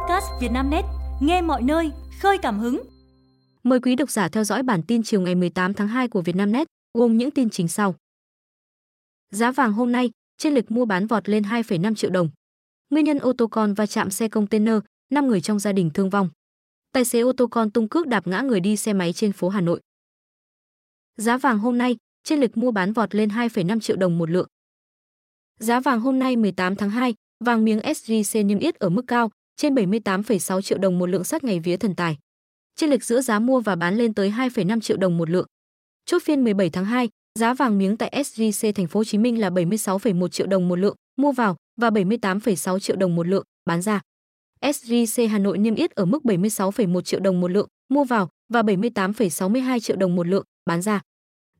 podcast Vietnamnet, nghe mọi nơi, khơi cảm hứng. Mời quý độc giả theo dõi bản tin chiều ngày 18 tháng 2 của Vietnamnet, gồm những tin chính sau. Giá vàng hôm nay, trên lịch mua bán vọt lên 2,5 triệu đồng. Nguyên nhân ô tô con va chạm xe container, 5 người trong gia đình thương vong. Tài xế ô tô con tung cước đạp ngã người đi xe máy trên phố Hà Nội. Giá vàng hôm nay, trên lịch mua bán vọt lên 2,5 triệu đồng một lượng. Giá vàng hôm nay 18 tháng 2, vàng miếng SJC niêm yết ở mức cao, trên 78,6 triệu đồng một lượng sát ngày vía thần tài. Trên lịch giữa giá mua và bán lên tới 2,5 triệu đồng một lượng. Chốt phiên 17 tháng 2, giá vàng miếng tại SJC thành phố Hồ Chí Minh là 76,1 triệu đồng một lượng mua vào và 78,6 triệu đồng một lượng bán ra. SJC Hà Nội niêm yết ở mức 76,1 triệu đồng một lượng mua vào và 78,62 triệu đồng một lượng bán ra.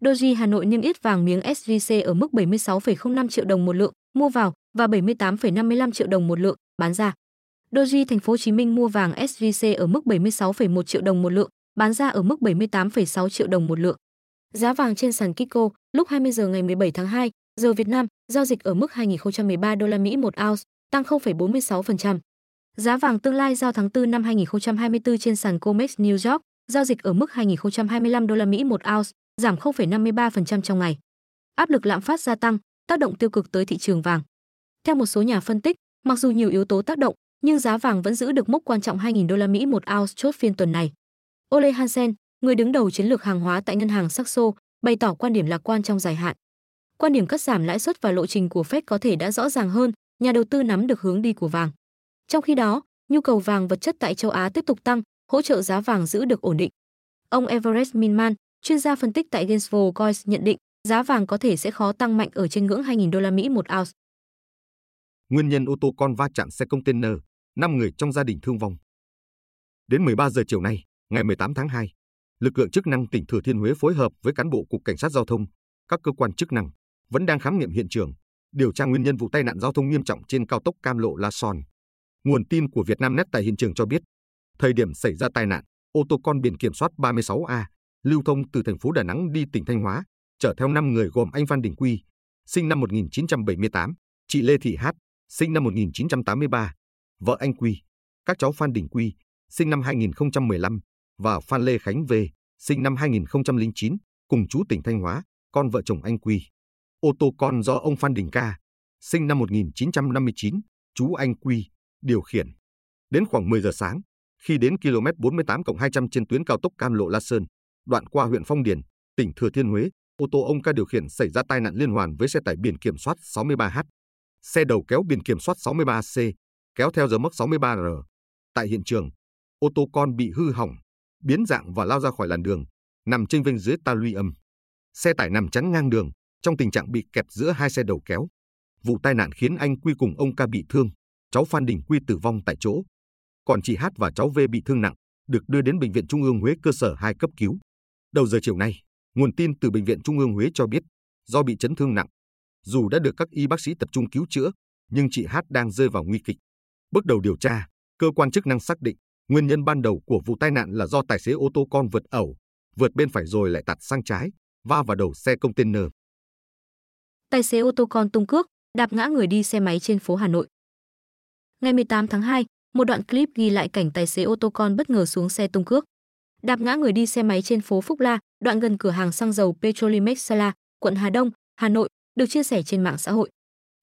Doji Hà Nội niêm yết vàng miếng SJC ở mức 76,05 triệu đồng một lượng mua vào và 78,55 triệu đồng một lượng bán ra. Doji Thành phố Hồ Chí Minh mua vàng SJC ở mức 76,1 triệu đồng một lượng, bán ra ở mức 78,6 triệu đồng một lượng. Giá vàng trên sàn Kiko lúc 20 giờ ngày 17 tháng 2 giờ Việt Nam giao dịch ở mức 2013 đô la Mỹ một ounce, tăng 0,46%. Giá vàng tương lai giao tháng 4 năm 2024 trên sàn Comex New York giao dịch ở mức 2025 đô la Mỹ một ounce, giảm 0,53% trong ngày. Áp lực lạm phát gia tăng, tác động tiêu cực tới thị trường vàng. Theo một số nhà phân tích, mặc dù nhiều yếu tố tác động, nhưng giá vàng vẫn giữ được mốc quan trọng 2.000 đô la Mỹ một ounce chốt phiên tuần này. Ole Hansen, người đứng đầu chiến lược hàng hóa tại ngân hàng Saxo, bày tỏ quan điểm lạc quan trong dài hạn. Quan điểm cắt giảm lãi suất và lộ trình của Fed có thể đã rõ ràng hơn, nhà đầu tư nắm được hướng đi của vàng. Trong khi đó, nhu cầu vàng vật chất tại châu Á tiếp tục tăng, hỗ trợ giá vàng giữ được ổn định. Ông Everest Minman, chuyên gia phân tích tại Gainesville Coins nhận định, giá vàng có thể sẽ khó tăng mạnh ở trên ngưỡng 2.000 đô la Mỹ một ounce. Nguyên nhân ô tô con va chạm xe container, 5 người trong gia đình thương vong. Đến 13 giờ chiều nay, ngày 18 tháng 2, lực lượng chức năng tỉnh Thừa Thiên Huế phối hợp với cán bộ cục cảnh sát giao thông, các cơ quan chức năng vẫn đang khám nghiệm hiện trường, điều tra nguyên nhân vụ tai nạn giao thông nghiêm trọng trên cao tốc Cam Lộ La Son. Nguồn tin của Vietnamnet tại hiện trường cho biết, thời điểm xảy ra tai nạn, ô tô con biển kiểm soát 36A lưu thông từ thành phố Đà Nẵng đi tỉnh Thanh Hóa, chở theo 5 người gồm anh Phan Đình Quy, sinh năm 1978, chị Lê Thị Hát, sinh năm 1983, vợ anh Quy, các cháu Phan Đình Quy, sinh năm 2015 và Phan Lê Khánh V, sinh năm 2009, cùng chú tỉnh Thanh Hóa, con vợ chồng anh Quy. Ô tô con do ông Phan Đình Ca, sinh năm 1959, chú anh Quy, điều khiển. Đến khoảng 10 giờ sáng, khi đến km 48 200 trên tuyến cao tốc Cam Lộ La Sơn, đoạn qua huyện Phong Điền, tỉnh Thừa Thiên Huế, ô tô ông ca điều khiển xảy ra tai nạn liên hoàn với xe tải biển kiểm soát 63H. Xe đầu kéo biển kiểm soát 63C, kéo theo dấu mốc 63R. Tại hiện trường, ô tô con bị hư hỏng, biến dạng và lao ra khỏi làn đường, nằm trên vênh dưới ta luy âm. Xe tải nằm chắn ngang đường, trong tình trạng bị kẹp giữa hai xe đầu kéo. Vụ tai nạn khiến anh Quy cùng ông ca bị thương, cháu Phan Đình Quy tử vong tại chỗ. Còn chị Hát và cháu V bị thương nặng, được đưa đến Bệnh viện Trung ương Huế cơ sở 2 cấp cứu. Đầu giờ chiều nay, nguồn tin từ Bệnh viện Trung ương Huế cho biết, do bị chấn thương nặng, dù đã được các y bác sĩ tập trung cứu chữa, nhưng chị Hát đang rơi vào nguy kịch. Bước đầu điều tra, cơ quan chức năng xác định nguyên nhân ban đầu của vụ tai nạn là do tài xế ô tô con vượt ẩu, vượt bên phải rồi lại tạt sang trái, va vào đầu xe container. Tài xế ô tô con tung cước, đạp ngã người đi xe máy trên phố Hà Nội. Ngày 18 tháng 2, một đoạn clip ghi lại cảnh tài xế ô tô con bất ngờ xuống xe tung cước đạp ngã người đi xe máy trên phố Phúc La, đoạn gần cửa hàng xăng dầu Petrolimex Sala, quận Hà Đông, Hà Nội, được chia sẻ trên mạng xã hội.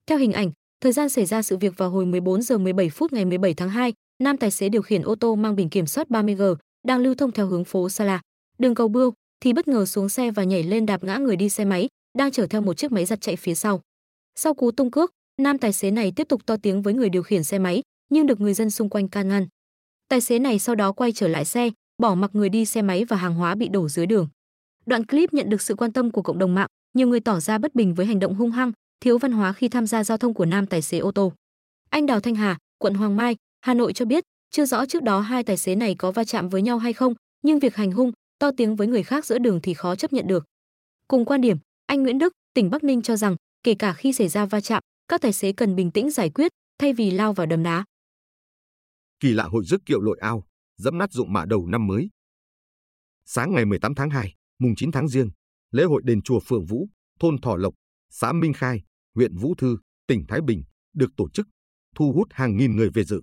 Theo hình ảnh, thời gian xảy ra sự việc vào hồi 14 giờ 17 phút ngày 17 tháng 2, nam tài xế điều khiển ô tô mang biển kiểm soát 30G đang lưu thông theo hướng phố Sala, đường cầu Bưu thì bất ngờ xuống xe và nhảy lên đạp ngã người đi xe máy đang chở theo một chiếc máy giặt chạy phía sau. Sau cú tung cước, nam tài xế này tiếp tục to tiếng với người điều khiển xe máy, nhưng được người dân xung quanh can ngăn. Tài xế này sau đó quay trở lại xe, bỏ mặc người đi xe máy và hàng hóa bị đổ dưới đường. Đoạn clip nhận được sự quan tâm của cộng đồng mạng, nhiều người tỏ ra bất bình với hành động hung hăng, thiếu văn hóa khi tham gia giao thông của nam tài xế ô tô. Anh Đào Thanh Hà, quận Hoàng Mai, Hà Nội cho biết, chưa rõ trước đó hai tài xế này có va chạm với nhau hay không, nhưng việc hành hung, to tiếng với người khác giữa đường thì khó chấp nhận được. Cùng quan điểm, anh Nguyễn Đức, tỉnh Bắc Ninh cho rằng, kể cả khi xảy ra va chạm, các tài xế cần bình tĩnh giải quyết thay vì lao vào đấm đá. Kỳ lạ hội rước kiệu lội ao, dẫm nát dụng mạ đầu năm mới. Sáng ngày 18 tháng 2, mùng 9 tháng Giêng, lễ hội đền chùa Phượng Vũ, thôn Thọ Lộc, xã Minh Khai, huyện Vũ Thư, tỉnh Thái Bình được tổ chức, thu hút hàng nghìn người về dự.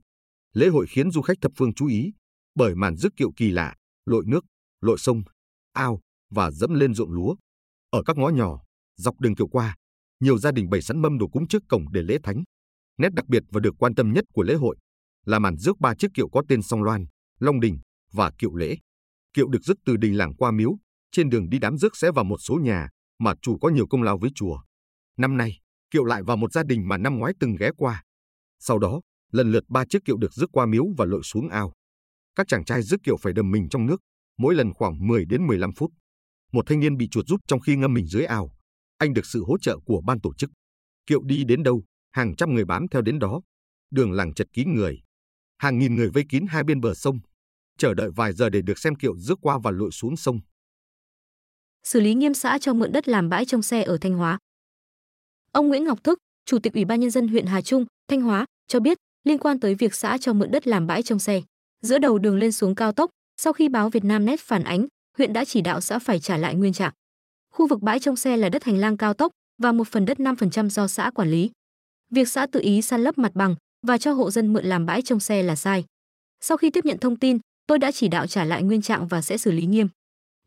Lễ hội khiến du khách thập phương chú ý bởi màn rước kiệu kỳ lạ, lội nước, lội sông, ao và dẫm lên ruộng lúa. Ở các ngõ nhỏ, dọc đường kiệu qua, nhiều gia đình bày sẵn mâm đồ cúng trước cổng để lễ thánh. Nét đặc biệt và được quan tâm nhất của lễ hội là màn rước ba chiếc kiệu có tên Song Loan, Long Đình và Kiệu Lễ. Kiệu được rước từ đình làng qua miếu, trên đường đi đám rước sẽ vào một số nhà mà chủ có nhiều công lao với chùa. Năm nay, kiệu lại vào một gia đình mà năm ngoái từng ghé qua. Sau đó, lần lượt ba chiếc kiệu được rước qua miếu và lội xuống ao. Các chàng trai rước kiệu phải đầm mình trong nước, mỗi lần khoảng 10 đến 15 phút. Một thanh niên bị chuột rút trong khi ngâm mình dưới ao. Anh được sự hỗ trợ của ban tổ chức. Kiệu đi đến đâu, hàng trăm người bám theo đến đó. Đường làng chật kín người. Hàng nghìn người vây kín hai bên bờ sông, chờ đợi vài giờ để được xem kiệu rước qua và lội xuống sông. Xử lý nghiêm xã cho mượn đất làm bãi trong xe ở Thanh Hóa. Ông Nguyễn Ngọc Thức, Chủ tịch Ủy ban nhân dân huyện Hà Trung, Thanh Hóa cho biết liên quan tới việc xã cho mượn đất làm bãi trông xe. Giữa đầu đường lên xuống cao tốc, sau khi báo Việt Nam Net phản ánh, huyện đã chỉ đạo xã phải trả lại nguyên trạng. Khu vực bãi trông xe là đất hành lang cao tốc và một phần đất 5% do xã quản lý. Việc xã tự ý san lấp mặt bằng và cho hộ dân mượn làm bãi trông xe là sai. Sau khi tiếp nhận thông tin, tôi đã chỉ đạo trả lại nguyên trạng và sẽ xử lý nghiêm.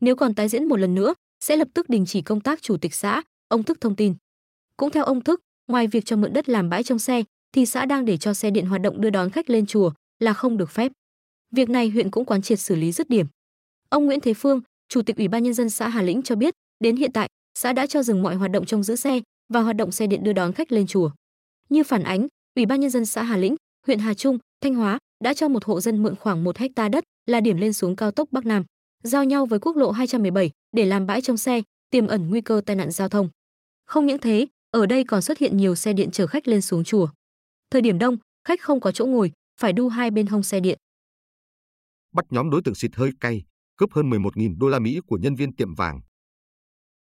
Nếu còn tái diễn một lần nữa, sẽ lập tức đình chỉ công tác chủ tịch xã, ông Thức thông tin. Cũng theo ông Thức, ngoài việc cho mượn đất làm bãi trong xe, thì xã đang để cho xe điện hoạt động đưa đón khách lên chùa là không được phép. Việc này huyện cũng quán triệt xử lý dứt điểm. Ông Nguyễn Thế Phương, Chủ tịch Ủy ban nhân dân xã Hà Lĩnh cho biết, đến hiện tại, xã đã cho dừng mọi hoạt động trông giữ xe và hoạt động xe điện đưa đón khách lên chùa. Như phản ánh, Ủy ban nhân dân xã Hà Lĩnh, huyện Hà Trung, Thanh Hóa đã cho một hộ dân mượn khoảng 1 hecta đất là điểm lên xuống cao tốc Bắc Nam, giao nhau với quốc lộ 217 để làm bãi trong xe, tiềm ẩn nguy cơ tai nạn giao thông. Không những thế, ở đây còn xuất hiện nhiều xe điện chở khách lên xuống chùa. Thời điểm đông, khách không có chỗ ngồi, phải đu hai bên hông xe điện. Bắt nhóm đối tượng xịt hơi cay, cướp hơn 11.000 đô la Mỹ của nhân viên tiệm vàng.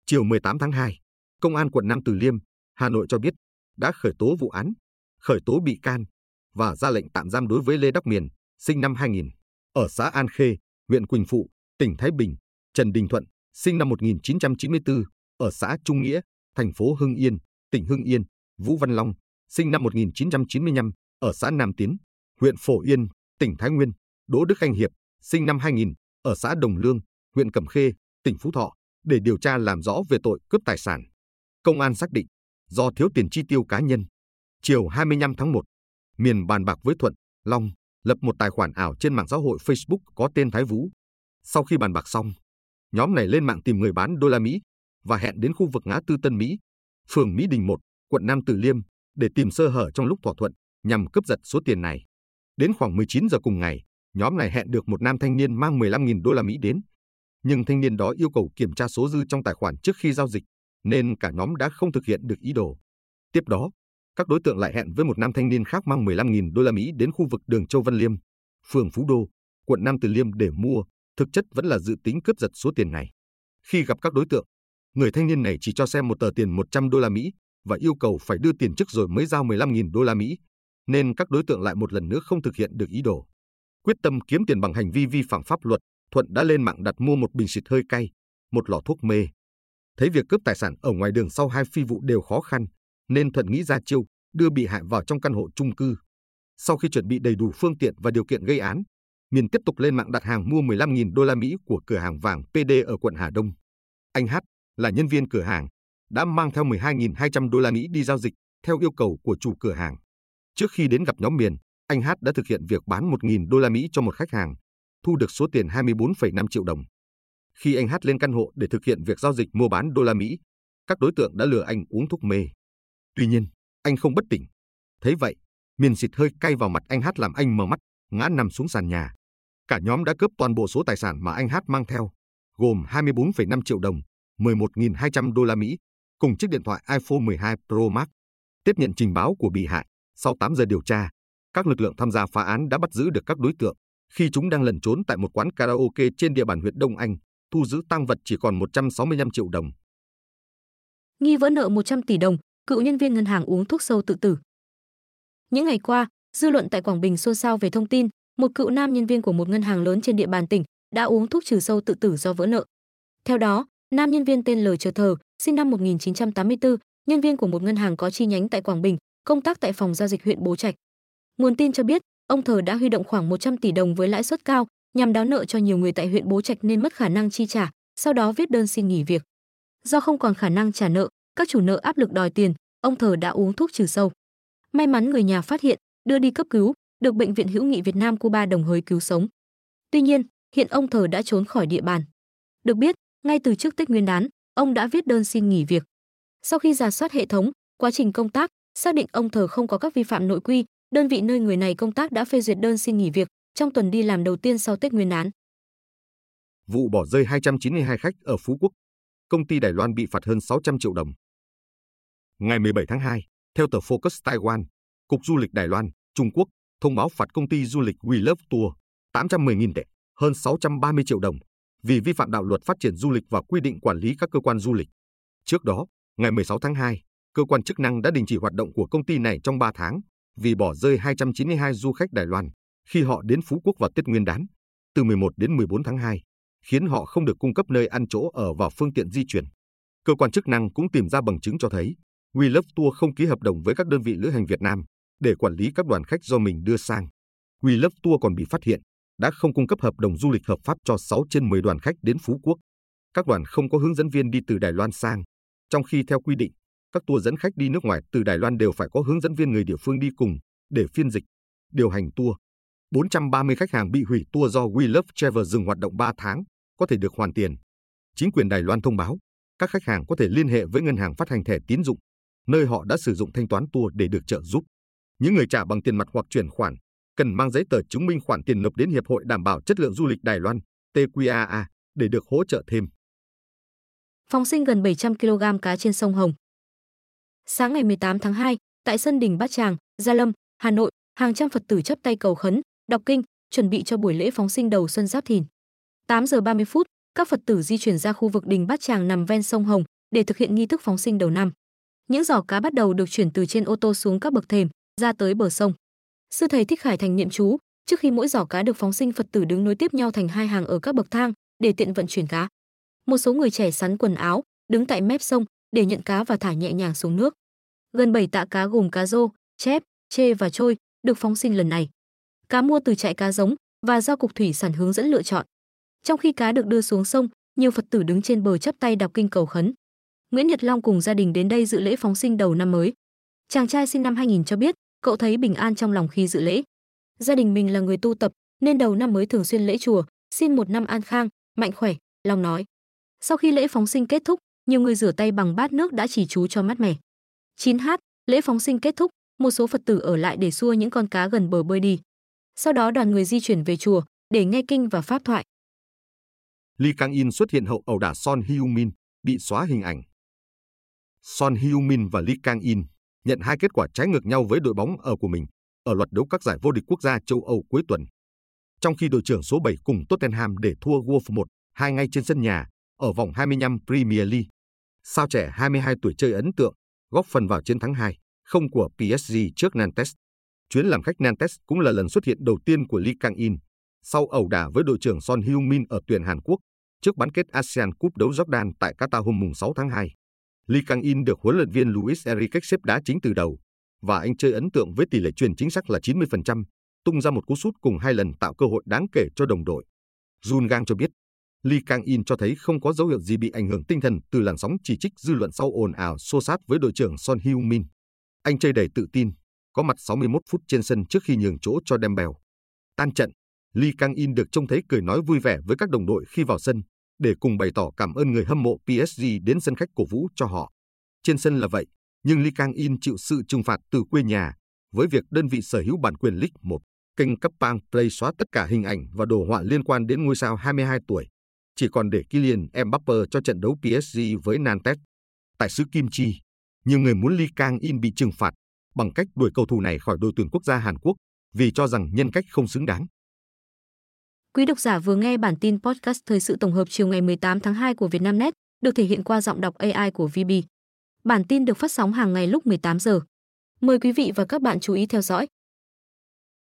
Chiều 18 tháng 2, Công an quận Nam Từ Liêm, Hà Nội cho biết đã khởi tố vụ án, khởi tố bị can và ra lệnh tạm giam đối với Lê Đắc Miền, sinh năm 2000, ở xã An Khê, huyện Quỳnh Phụ, tỉnh Thái Bình, Trần Đình Thuận, sinh năm 1994, ở xã Trung Nghĩa, thành phố Hưng Yên, tỉnh Hưng Yên, Vũ Văn Long, sinh năm 1995, ở xã Nam Tiến, huyện Phổ Yên, tỉnh Thái Nguyên, Đỗ Đức Anh Hiệp, sinh năm 2000, ở xã Đồng Lương, huyện Cẩm Khê, tỉnh Phú Thọ, để điều tra làm rõ về tội cướp tài sản. Công an xác định, do thiếu tiền chi tiêu cá nhân, chiều 25 tháng 1, Miền bàn bạc với Thuận, Long, lập một tài khoản ảo trên mạng xã hội Facebook có tên Thái Vũ. Sau khi bàn bạc xong, nhóm này lên mạng tìm người bán đô la Mỹ và hẹn đến khu vực ngã tư Tân Mỹ, phường Mỹ Đình 1, quận Nam Từ Liêm để tìm sơ hở trong lúc thỏa thuận nhằm cướp giật số tiền này. Đến khoảng 19 giờ cùng ngày, nhóm này hẹn được một nam thanh niên mang 15.000 đô la Mỹ đến. Nhưng thanh niên đó yêu cầu kiểm tra số dư trong tài khoản trước khi giao dịch, nên cả nhóm đã không thực hiện được ý đồ. Tiếp đó, các đối tượng lại hẹn với một nam thanh niên khác mang 15.000 đô la Mỹ đến khu vực đường Châu Văn Liêm, phường Phú Đô, quận Nam Từ Liêm để mua, thực chất vẫn là dự tính cướp giật số tiền này. Khi gặp các đối tượng, người thanh niên này chỉ cho xem một tờ tiền 100 đô la Mỹ và yêu cầu phải đưa tiền trước rồi mới giao 15.000 đô la Mỹ, nên các đối tượng lại một lần nữa không thực hiện được ý đồ. Quyết tâm kiếm tiền bằng hành vi vi phạm pháp luật, Thuận đã lên mạng đặt mua một bình xịt hơi cay, một lọ thuốc mê. Thấy việc cướp tài sản ở ngoài đường sau hai phi vụ đều khó khăn, nên Thuận nghĩ ra chiêu đưa bị hại vào trong căn hộ chung cư. Sau khi chuẩn bị đầy đủ phương tiện và điều kiện gây án, Miền tiếp tục lên mạng đặt hàng mua 15.000 đô la Mỹ của cửa hàng vàng PD ở quận Hà Đông. Anh H là nhân viên cửa hàng, đã mang theo 12.200 đô la Mỹ đi giao dịch theo yêu cầu của chủ cửa hàng. Trước khi đến gặp nhóm Miền, anh H đã thực hiện việc bán 1.000 đô la Mỹ cho một khách hàng, thu được số tiền 24,5 triệu đồng. Khi anh H lên căn hộ để thực hiện việc giao dịch mua bán đô la Mỹ, các đối tượng đã lừa anh uống thuốc mê. Tuy nhiên, anh không bất tỉnh. Thấy vậy, miền xịt hơi cay vào mặt anh Hát làm anh mở mắt, ngã nằm xuống sàn nhà. Cả nhóm đã cướp toàn bộ số tài sản mà anh Hát mang theo, gồm 24,5 triệu đồng, 11.200 đô la Mỹ, cùng chiếc điện thoại iPhone 12 Pro Max. Tiếp nhận trình báo của bị hại, sau 8 giờ điều tra, các lực lượng tham gia phá án đã bắt giữ được các đối tượng khi chúng đang lẩn trốn tại một quán karaoke trên địa bàn huyện Đông Anh, thu giữ tăng vật chỉ còn 165 triệu đồng. Nghi vỡ nợ 100 tỷ đồng, cựu nhân viên ngân hàng uống thuốc sâu tự tử. Những ngày qua, dư luận tại Quảng Bình xôn xao về thông tin một cựu nam nhân viên của một ngân hàng lớn trên địa bàn tỉnh đã uống thuốc trừ sâu tự tử do vỡ nợ. Theo đó, nam nhân viên tên L Chờ Thờ, sinh năm 1984, nhân viên của một ngân hàng có chi nhánh tại Quảng Bình, công tác tại phòng giao dịch huyện Bố Trạch. Nguồn tin cho biết, ông Thờ đã huy động khoảng 100 tỷ đồng với lãi suất cao nhằm đáo nợ cho nhiều người tại huyện Bố Trạch nên mất khả năng chi trả, sau đó viết đơn xin nghỉ việc. Do không còn khả năng trả nợ, các chủ nợ áp lực đòi tiền, ông Thờ đã uống thuốc trừ sâu. May mắn người nhà phát hiện, đưa đi cấp cứu, được bệnh viện hữu nghị Việt Nam Cuba đồng hới cứu sống. Tuy nhiên, hiện ông Thờ đã trốn khỏi địa bàn. Được biết, ngay từ trước Tết Nguyên đán, ông đã viết đơn xin nghỉ việc. Sau khi giả soát hệ thống, quá trình công tác, xác định ông Thờ không có các vi phạm nội quy, đơn vị nơi người này công tác đã phê duyệt đơn xin nghỉ việc trong tuần đi làm đầu tiên sau Tết Nguyên đán. Vụ bỏ rơi 292 khách ở Phú Quốc, công ty Đài Loan bị phạt hơn 600 triệu đồng. Ngày 17 tháng 2, theo tờ Focus Taiwan, Cục Du lịch Đài Loan, Trung Quốc thông báo phạt công ty du lịch We Love Tour 810.000 tệ, hơn 630 triệu đồng vì vi phạm đạo luật phát triển du lịch và quy định quản lý các cơ quan du lịch. Trước đó, ngày 16 tháng 2, cơ quan chức năng đã đình chỉ hoạt động của công ty này trong 3 tháng vì bỏ rơi 292 du khách Đài Loan khi họ đến Phú Quốc vào Tết Nguyên đán, từ 11 đến 14 tháng 2, khiến họ không được cung cấp nơi ăn chỗ ở và phương tiện di chuyển. Cơ quan chức năng cũng tìm ra bằng chứng cho thấy We Love Tour không ký hợp đồng với các đơn vị lữ hành Việt Nam để quản lý các đoàn khách do mình đưa sang. We Love Tour còn bị phát hiện đã không cung cấp hợp đồng du lịch hợp pháp cho 6 trên 10 đoàn khách đến Phú Quốc. Các đoàn không có hướng dẫn viên đi từ Đài Loan sang, trong khi theo quy định, các tour dẫn khách đi nước ngoài từ Đài Loan đều phải có hướng dẫn viên người địa phương đi cùng để phiên dịch, điều hành tour. 430 khách hàng bị hủy tour do We Love Travel dừng hoạt động 3 tháng, có thể được hoàn tiền. Chính quyền Đài Loan thông báo, các khách hàng có thể liên hệ với ngân hàng phát hành thẻ tín dụng, nơi họ đã sử dụng thanh toán tour để được trợ giúp. Những người trả bằng tiền mặt hoặc chuyển khoản cần mang giấy tờ chứng minh khoản tiền nộp đến Hiệp hội đảm bảo chất lượng du lịch Đài Loan TQAA để được hỗ trợ thêm. Phóng sinh gần 700 kg cá trên sông Hồng. Sáng ngày 18 tháng 2, tại sân đình Bát Tràng, Gia Lâm, Hà Nội, hàng trăm Phật tử chấp tay cầu khấn, đọc kinh, chuẩn bị cho buổi lễ phóng sinh đầu xuân Giáp Thìn. 8 giờ 30 phút, các Phật tử di chuyển ra khu vực đình Bát Tràng nằm ven sông Hồng để thực hiện nghi thức phóng sinh đầu năm. Những giỏ cá bắt đầu được chuyển từ trên ô tô xuống các bậc thềm, ra tới bờ sông. Sư thầy Thích Khải thành niệm chú, trước khi mỗi giỏ cá được phóng sinh Phật tử đứng nối tiếp nhau thành hai hàng ở các bậc thang để tiện vận chuyển cá. Một số người trẻ sắn quần áo, đứng tại mép sông để nhận cá và thả nhẹ nhàng xuống nước. Gần bảy tạ cá gồm cá rô, chép, chê và trôi được phóng sinh lần này. Cá mua từ trại cá giống và do cục thủy sản hướng dẫn lựa chọn. Trong khi cá được đưa xuống sông, nhiều Phật tử đứng trên bờ chắp tay đọc kinh cầu khấn. Nguyễn Nhật Long cùng gia đình đến đây dự lễ phóng sinh đầu năm mới. Chàng trai sinh năm 2000 cho biết, cậu thấy bình an trong lòng khi dự lễ. Gia đình mình là người tu tập, nên đầu năm mới thường xuyên lễ chùa, xin một năm an khang, mạnh khỏe, Long nói. Sau khi lễ phóng sinh kết thúc, nhiều người rửa tay bằng bát nước đã chỉ chú cho mát mẻ. 9h, lễ phóng sinh kết thúc, một số Phật tử ở lại để xua những con cá gần bờ bơi đi. Sau đó đoàn người di chuyển về chùa để nghe kinh và pháp thoại. Lee Kang In xuất hiện hậu ẩu đả Son Hyun Min, bị xóa hình ảnh. Son Hyun Min và Lee Kang In nhận hai kết quả trái ngược nhau với đội bóng ở của mình ở loạt đấu các giải vô địch quốc gia châu Âu cuối tuần. Trong khi đội trưởng số 7 cùng Tottenham để thua Wolves 1, hai ngay trên sân nhà ở vòng 25 Premier League. Sao trẻ 22 tuổi chơi ấn tượng, góp phần vào chiến thắng 2, không của PSG trước Nantes. Chuyến làm khách Nantes cũng là lần xuất hiện đầu tiên của Lee Kang-in, sau ẩu đả với đội trưởng Son Heung-min ở tuyển Hàn Quốc trước bán kết ASEAN Cup đấu Jordan tại Qatar hôm 6 tháng 2. Lee Kang-in được huấn luyện viên Luis Enrique xếp đá chính từ đầu, và anh chơi ấn tượng với tỷ lệ truyền chính xác là 90%, tung ra một cú sút cùng hai lần tạo cơ hội đáng kể cho đồng đội. Jun Gang cho biết, Lee Kang-in cho thấy không có dấu hiệu gì bị ảnh hưởng tinh thần từ làn sóng chỉ trích dư luận sau ồn ào xô sát với đội trưởng Son Heung-min. Anh chơi đầy tự tin, có mặt 61 phút trên sân trước khi nhường chỗ cho Dembele. Tan trận, Lee Kang-in được trông thấy cười nói vui vẻ với các đồng đội khi vào sân, để cùng bày tỏ cảm ơn người hâm mộ PSG đến sân khách cổ vũ cho họ. Trên sân là vậy, nhưng Lee Kang-in chịu sự trừng phạt từ quê nhà với việc đơn vị sở hữu bản quyền League 1, kênh cấp Pang Play xóa tất cả hình ảnh và đồ họa liên quan đến ngôi sao 22 tuổi, chỉ còn để Kylian Mbappe cho trận đấu PSG với Nantes. Tại xứ Kim Chi, nhiều người muốn Lee Kang-in bị trừng phạt bằng cách đuổi cầu thủ này khỏi đội tuyển quốc gia Hàn Quốc vì cho rằng nhân cách không xứng đáng. Quý độc giả vừa nghe bản tin podcast thời sự tổng hợp chiều ngày 18 tháng 2 của Vietnamnet, được thể hiện qua giọng đọc AI của VB. Bản tin được phát sóng hàng ngày lúc 18 giờ. Mời quý vị và các bạn chú ý theo dõi.